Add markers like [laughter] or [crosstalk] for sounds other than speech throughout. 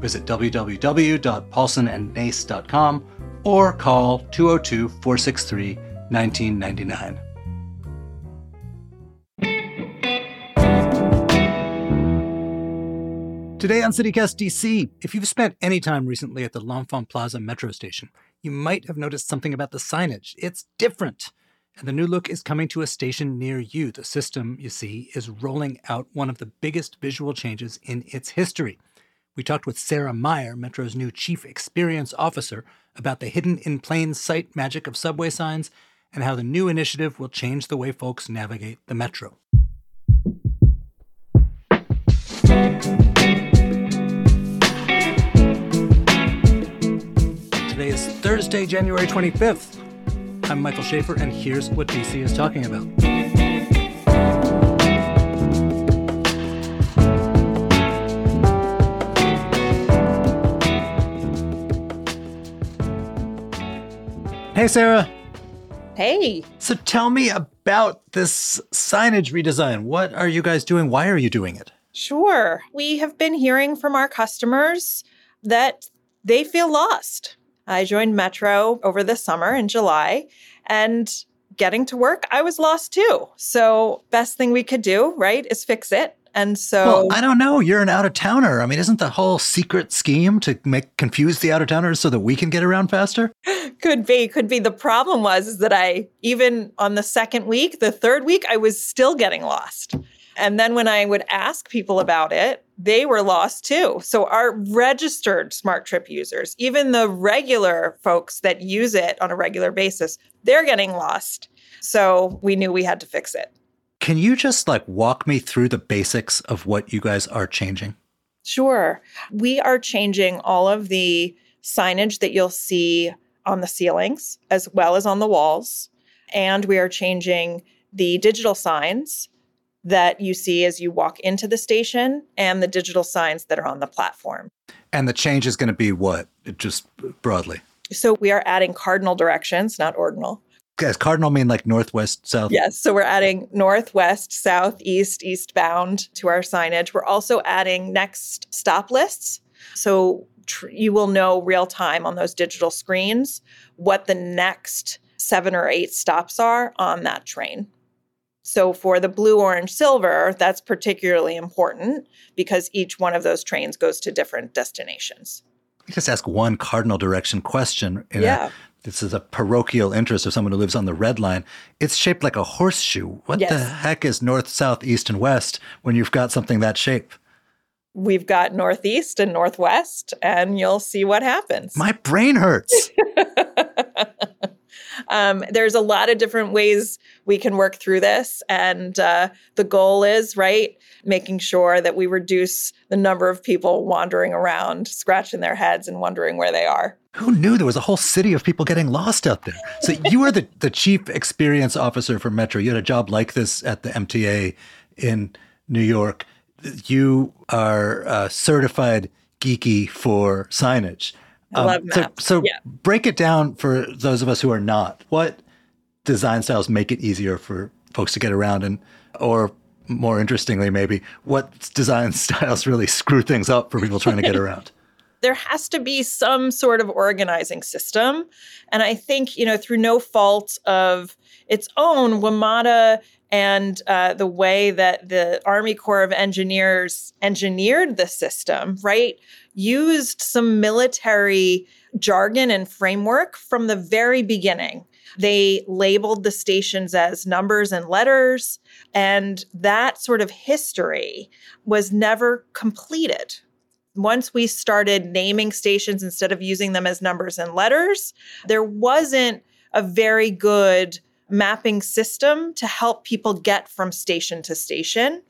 Visit www.paulsonandnace.com or call 202 463 1999. Today on CityCast DC, if you've spent any time recently at the L'Enfant Plaza metro station, you might have noticed something about the signage. It's different. And the new look is coming to a station near you. The system, you see, is rolling out one of the biggest visual changes in its history. We talked with Sarah Meyer, Metro's new Chief Experience Officer, about the hidden in plain sight magic of subway signs and how the new initiative will change the way folks navigate the metro. Today is Thursday, January 25th. I'm Michael Schaffer, and here's what DC is talking about. Hey, Sarah. Hey. So tell me about this signage redesign. What are you guys doing? Why are you doing it? Sure. We have been hearing from our customers that they feel lost. I joined Metro over the summer in July and getting to work, I was lost too. So, best thing we could do, right, is fix it. And so Well, I don't know. You're an out of towner. I mean, isn't the whole secret scheme to make confuse the out of towners so that we can get around faster? [laughs] could be could be the problem was is that I even on the second week, the third week I was still getting lost. And then when I would ask people about it, they were lost too. So our registered SmarTrip users, even the regular folks that use it on a regular basis, they're getting lost. So we knew we had to fix it. Can you just like walk me through the basics of what you guys are changing? Sure. We are changing all of the signage that you'll see on the ceilings as well as on the walls. And we are changing the digital signs that you see as you walk into the station and the digital signs that are on the platform. And the change is going to be what? Just broadly. So we are adding cardinal directions, not ordinal. Does cardinal mean like northwest, south? Yes. So we're adding northwest, south, east, eastbound to our signage. We're also adding next stop lists. So tr- you will know real time on those digital screens what the next seven or eight stops are on that train. So for the blue, orange, silver, that's particularly important because each one of those trains goes to different destinations. Just ask one cardinal direction question. In Yeah. A, this is a parochial interest of someone who lives on the red line. It's shaped like a horseshoe. What the heck is north, south, east, and west when you've got something that shape? We've got northeast and northwest, and you'll see what happens. My brain hurts. [laughs] um, there's a lot of different ways we can work through this. And uh, the goal is, right, making sure that we reduce the number of people wandering around, scratching their heads and wondering where they are. Who knew there was a whole city of people getting lost out there? So [laughs] you are the, the chief experience officer for Metro. You had a job like this at the MTA in New York. You are uh, certified geeky for signage. I love so, maps. so Yeah. break it down for those of us who are not. What design styles make it easier for folks to get around and or more interestingly maybe what design [laughs] styles really screw things up for people trying to get around? [laughs] there has to be some sort of organizing system. And I think, you know, through no fault of its own, WMATA and uh, the way that the Army Corps of Engineers engineered the system, right, used some military jargon and framework from the very beginning. They labeled the stations as numbers and letters, and that sort of history was never completed once we started naming stations instead of using them as numbers and letters, there wasn't a very good mapping system to help people get from station to station.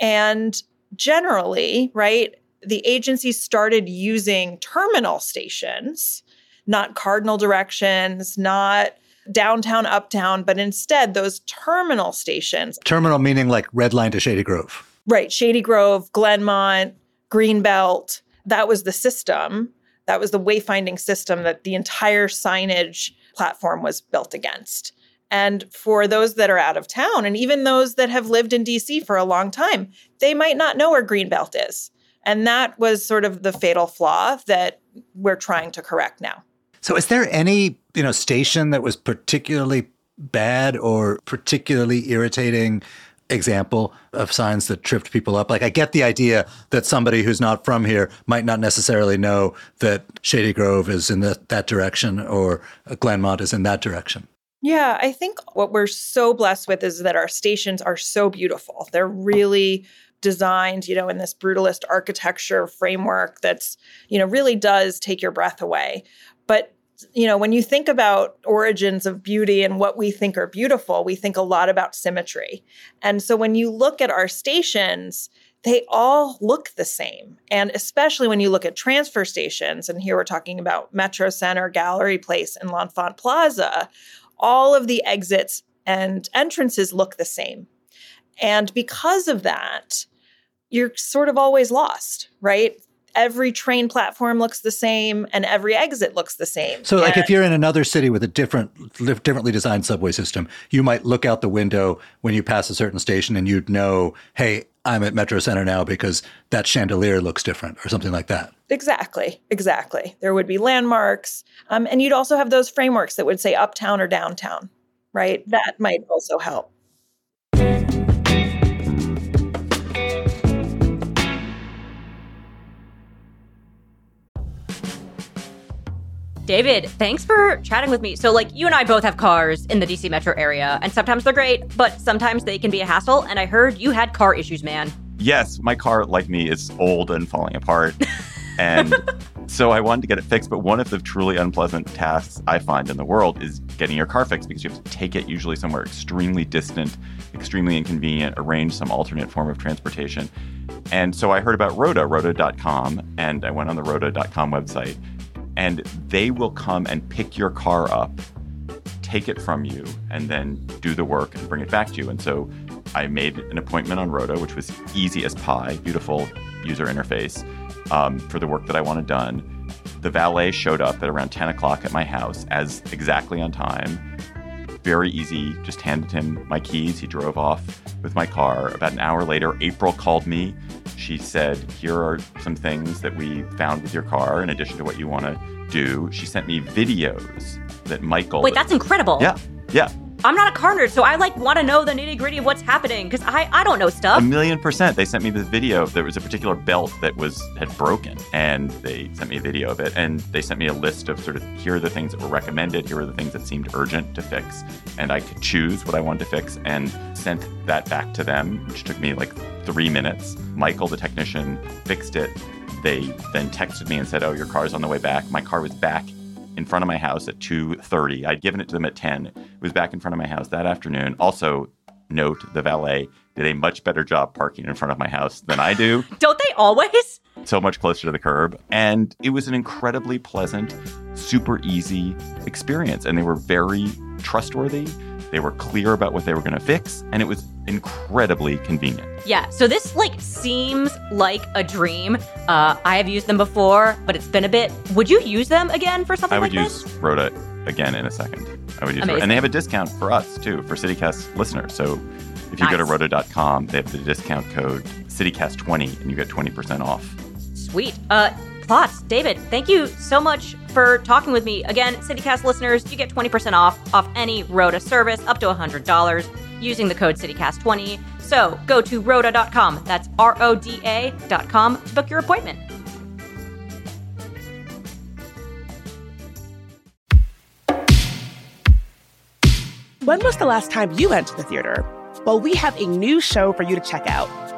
And generally, right, the agency started using terminal stations not cardinal directions, not downtown, uptown, but instead those terminal stations. Terminal meaning like Red Line to Shady Grove. Right. Shady Grove, Glenmont, Greenbelt. That was the system. That was the wayfinding system that the entire signage platform was built against. And for those that are out of town, and even those that have lived in DC for a long time, they might not know where Greenbelt is. And that was sort of the fatal flaw that we're trying to correct now. So is there any, you know, station that was particularly bad or particularly irritating example of signs that tripped people up? Like, I get the idea that somebody who's not from here might not necessarily know that Shady Grove is in the, that direction or Glenmont is in that direction. Yeah, I think what we're so blessed with is that our stations are so beautiful. They're really designed, you know, in this brutalist architecture framework that's, you know, really does take your breath away. But you know, when you think about origins of beauty and what we think are beautiful, we think a lot about symmetry. And so when you look at our stations, they all look the same. And especially when you look at transfer stations, and here we're talking about Metro Center, Gallery Place, and L'Enfant Plaza, all of the exits and entrances look the same. And because of that, you're sort of always lost, right? Every train platform looks the same and every exit looks the same. So like if you're in another city with a different differently designed subway system, you might look out the window when you pass a certain station and you'd know, "Hey, I'm at Metro Center now because that chandelier looks different or something like that." Exactly, exactly. There would be landmarks. Um, and you'd also have those frameworks that would say uptown or downtown, right? That might also help. David, thanks for chatting with me. So, like, you and I both have cars in the DC metro area, and sometimes they're great, but sometimes they can be a hassle. And I heard you had car issues, man. Yes, my car, like me, is old and falling apart. [laughs] and so I wanted to get it fixed. But one of the truly unpleasant tasks I find in the world is getting your car fixed because you have to take it usually somewhere extremely distant, extremely inconvenient, arrange some alternate form of transportation. And so I heard about Roda, Roda.com, and I went on the Roda.com website and they will come and pick your car up, take it from you, and then do the work and bring it back to you. And so I made an appointment on Roda, which was easy as pie, beautiful user interface um, for the work that I wanted done. The valet showed up at around 10 o'clock at my house as exactly on time. Very easy, just handed him my keys. He drove off with my car. About an hour later, April called me she said, Here are some things that we found with your car in addition to what you want to do. She sent me videos that Michael. Wait, that's incredible. Yeah. Yeah. I'm not a car nerd, so I like want to know the nitty gritty of what's happening because I, I don't know stuff. A million percent. They sent me this video. There was a particular belt that was had broken, and they sent me a video of it. And they sent me a list of sort of here are the things that were recommended. Here are the things that seemed urgent to fix, and I could choose what I wanted to fix and sent that back to them, which took me like three minutes. Michael, the technician, fixed it. They then texted me and said, "Oh, your car's on the way back." My car was back in front of my house at 2:30. I'd given it to them at 10. It was back in front of my house that afternoon. Also, note the valet did a much better job parking in front of my house than I do. [laughs] Don't they always? So much closer to the curb. And it was an incredibly pleasant, super easy experience. And they were very trustworthy. They were clear about what they were going to fix, and it was incredibly convenient. Yeah, so this like seems like a dream. Uh, I have used them before, but it's been a bit. Would you use them again for something I would like use this? Roda again in a second. I would use Roda. And they have a discount for us too, for CityCast listeners. So if you go to Nice. roda.com, they have the discount code CityCast20 and you get 20% off. Sweet. Uh, plots. David, thank you so much for talking with me. Again, CityCast listeners, you get 20% off off any Roda service up to $100 using the code CityCast20. So go to roda.com. That's R O D A.com to book your appointment. When was the last time you went to the theater? Well, we have a new show for you to check out.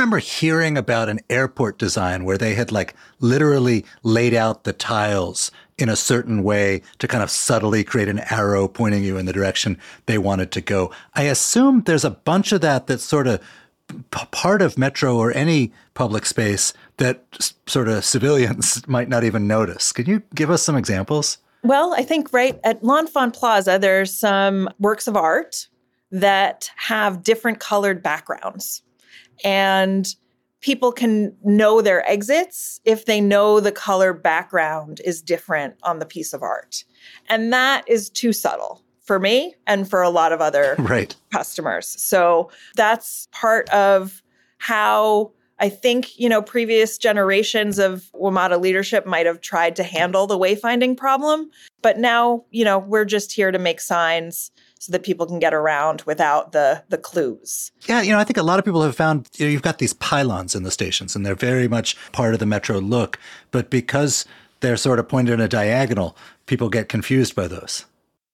Remember hearing about an airport design where they had like literally laid out the tiles in a certain way to kind of subtly create an arrow pointing you in the direction they wanted to go. I assume there's a bunch of that that's sort of p- part of metro or any public space that s- sort of civilians [laughs] might not even notice. Can you give us some examples? Well, I think right at L'Enfant Plaza, there's some works of art that have different colored backgrounds. And people can know their exits if they know the color background is different on the piece of art. And that is too subtle for me and for a lot of other [laughs] Right. customers. So that's part of how I think, you know, previous generations of WMATA leadership might have tried to handle the wayfinding problem. But now, you know, we're just here to make signs so that people can get around without the the clues. Yeah, you know, I think a lot of people have found you know, you've got these pylons in the stations and they're very much part of the metro look, but because they're sort of pointed in a diagonal, people get confused by those.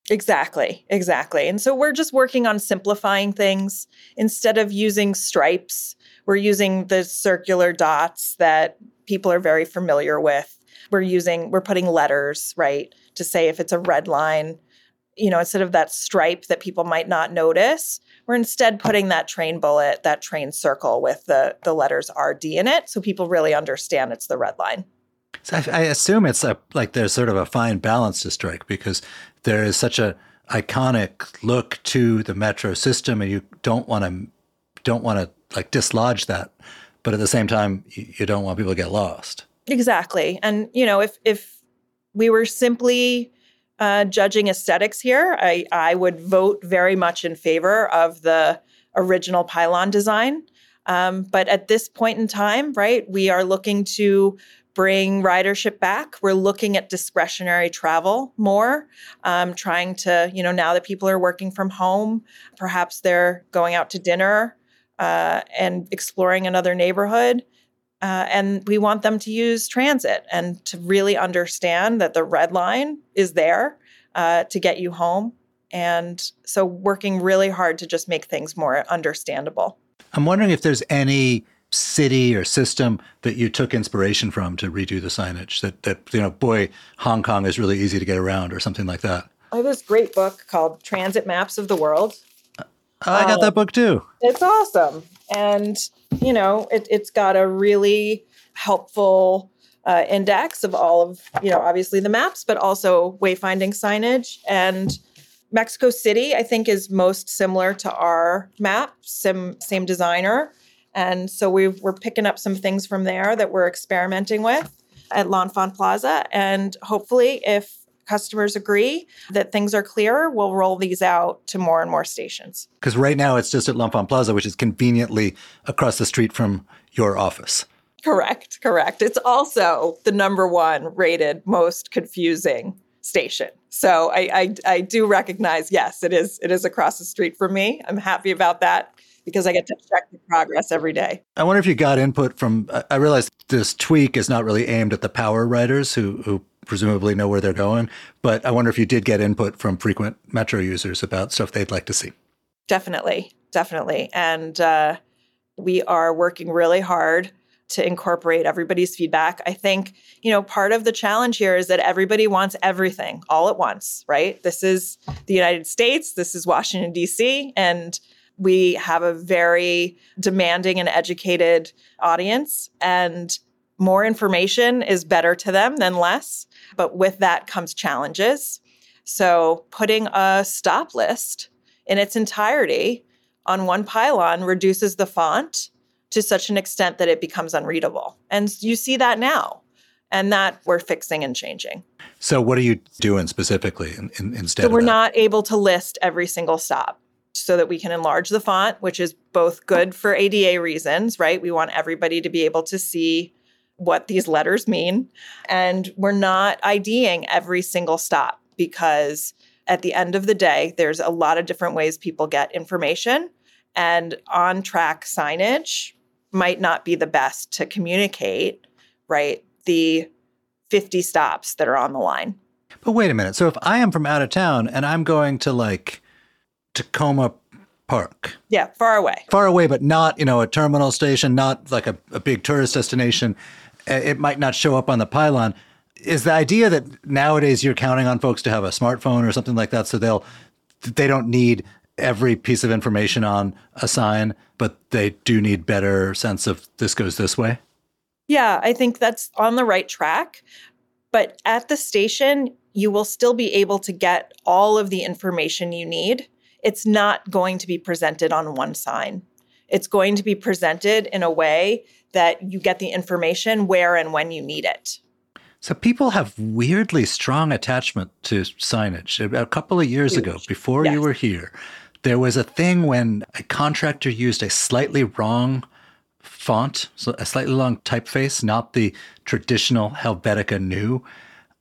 Exactly, exactly. And so we're just working on simplifying things. Instead of using stripes, we're using the circular dots that people are very familiar with. We're using, we're putting letters, right, to say if it's a red line, you know, instead of that stripe that people might not notice, we're instead putting that train bullet, that train circle with the, the letters RD in it. So people really understand it's the red line. So I, I assume it's a, like there's sort of a fine balance to strike because there is such a iconic look to the metro system, and you don't want to don't want to like dislodge that, but at the same time, you, you don't want people to get lost. Exactly. And you know, if if we were simply uh, judging aesthetics here, I I would vote very much in favor of the original pylon design. Um, but at this point in time, right, we are looking to bring ridership back. We're looking at discretionary travel more, um, trying to, you know, now that people are working from home, perhaps they're going out to dinner uh, and exploring another neighborhood. Uh, and we want them to use transit and to really understand that the red line is there uh, to get you home. And so, working really hard to just make things more understandable. I'm wondering if there's any city or system that you took inspiration from to redo the signage. That that you know, boy, Hong Kong is really easy to get around, or something like that. I have this great book called Transit Maps of the World. Oh, I got that book too. It's awesome. And, you know, it, it's got a really helpful uh, index of all of, you know, obviously the maps, but also wayfinding signage. And Mexico City, I think, is most similar to our map, same, same designer. And so we we're picking up some things from there that we're experimenting with at L'Enfant Plaza. And hopefully, if customers agree that things are clearer, we'll roll these out to more and more stations. Because right now it's just at L'Enfant Plaza, which is conveniently across the street from your office. Correct, correct. It's also the number one rated most confusing station. So I, I, I do recognize, yes, it is it is across the street from me. I'm happy about that because I get to check the progress every day. I wonder if you got input from. I- I realize this tweak is not really aimed at the power riders who who presumably know where they're going, but I wonder if you did get input from frequent Metro users about stuff they'd like to see. Definitely, definitely. And uh, we are working really hard to incorporate everybody's feedback. I think, you know, part of the challenge here is that everybody wants everything all at once, right? This is the United States, this is Washington, D.C., and we have a very demanding and educated audience. And more information is better to them than less. But with that comes challenges. So putting a stop list in its entirety on one pylon reduces the font to such an extent that it becomes unreadable. And you see that now. And that we're fixing and changing. So, what are you doing specifically in, in, instead? So, we're not able to list every single stop so that we can enlarge the font, which is both good for ADA reasons, right? We want everybody to be able to see what these letters mean. And we're not IDing every single stop because at the end of the day, there's a lot of different ways people get information, and on track signage might not be the best to communicate, right? The 50 stops that are on the line. But wait a minute. So if I am from out of town and I'm going to like Takoma Park. Yeah, far away. Far away, but not, you know, a terminal station, not like a, a big tourist destination. Uh, it might not show up on the pylon. Is the idea that nowadays you're counting on folks to have a smartphone or something like that so they'll they don't need every piece of information on a sign, but they do need better sense of this goes this way? Yeah, I think that's on the right track. But at the station, you will still be able to get all of the information you need. It's not going to be presented on one sign. It's going to be presented in a way that you get the information where and when you need it. So people have weirdly strong attachment to signage. A couple of years Huge. ago, before Yes. you were here, there was a thing when a contractor used a slightly wrong font, so a slightly wrong typeface, not the traditional Helvetica Neue.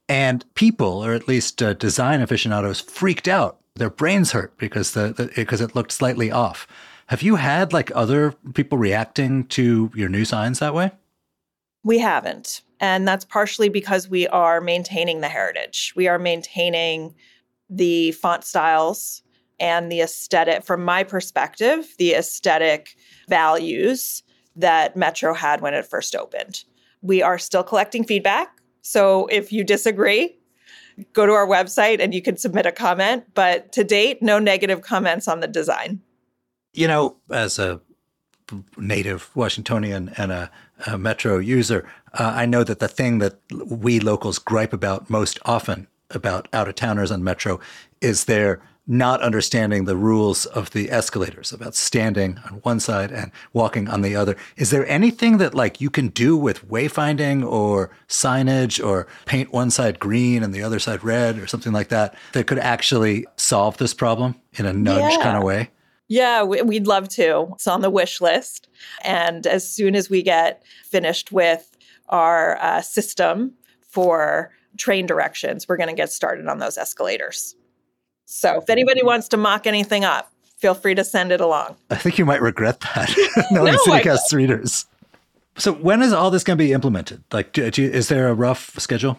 And people, or at least uh, design aficionados, freaked out. Their brains hurt because the, the because it looked slightly off. Have you had like other people reacting to your new signs that way? We haven't. And that's partially because we are maintaining the heritage. We are maintaining the font styles and the aesthetic, from my perspective, the aesthetic values that Metro had when it first opened. We are still collecting feedback. So if you disagree, go to our website and you can submit a comment. But to date, no negative comments on the design. You know, as a native Washingtonian and a, a Metro user, uh, I know that the thing that we locals gripe about most often about out of towners on Metro is their not understanding the rules of the escalators about standing on one side and walking on the other. Is there anything that like you can do with wayfinding or signage or paint one side green and the other side red or something like that that could actually solve this problem in a nudge Yeah. kind of way? Yeah, we- we'd love to. It's on the wish list. And as soon as we get finished with our uh, system for train directions, we're going to get started on those escalators. So if anybody wants to mock anything up, feel free to send it along. I think you might regret that, [laughs] knowing No, I CityCast readers. So when is all this going to be implemented? Like, do, do you- is there a rough schedule?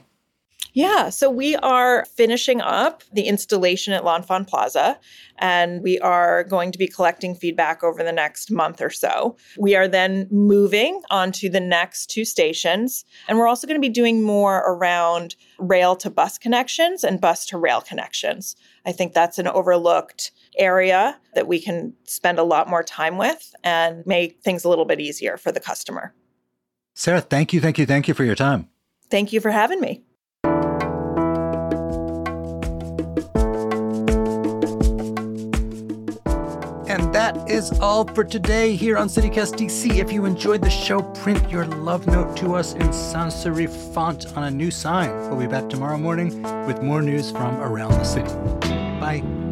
Yeah, so we are finishing up the installation at L'Enfant Plaza, and we are going to be collecting feedback over the next month or so. We are then moving on to the next two stations, and we're also going to be doing more around rail to bus connections and bus to rail connections. I think that's an overlooked area that we can spend a lot more time with and make things a little bit easier for the customer. Sarah, thank you, thank you, thank you for your time. Thank you for having me. Is all for today here on CityCast DC. If you enjoyed the show, print your love note to us in sans serif font on a new sign. We'll be back tomorrow morning with more news from around the city. Bye.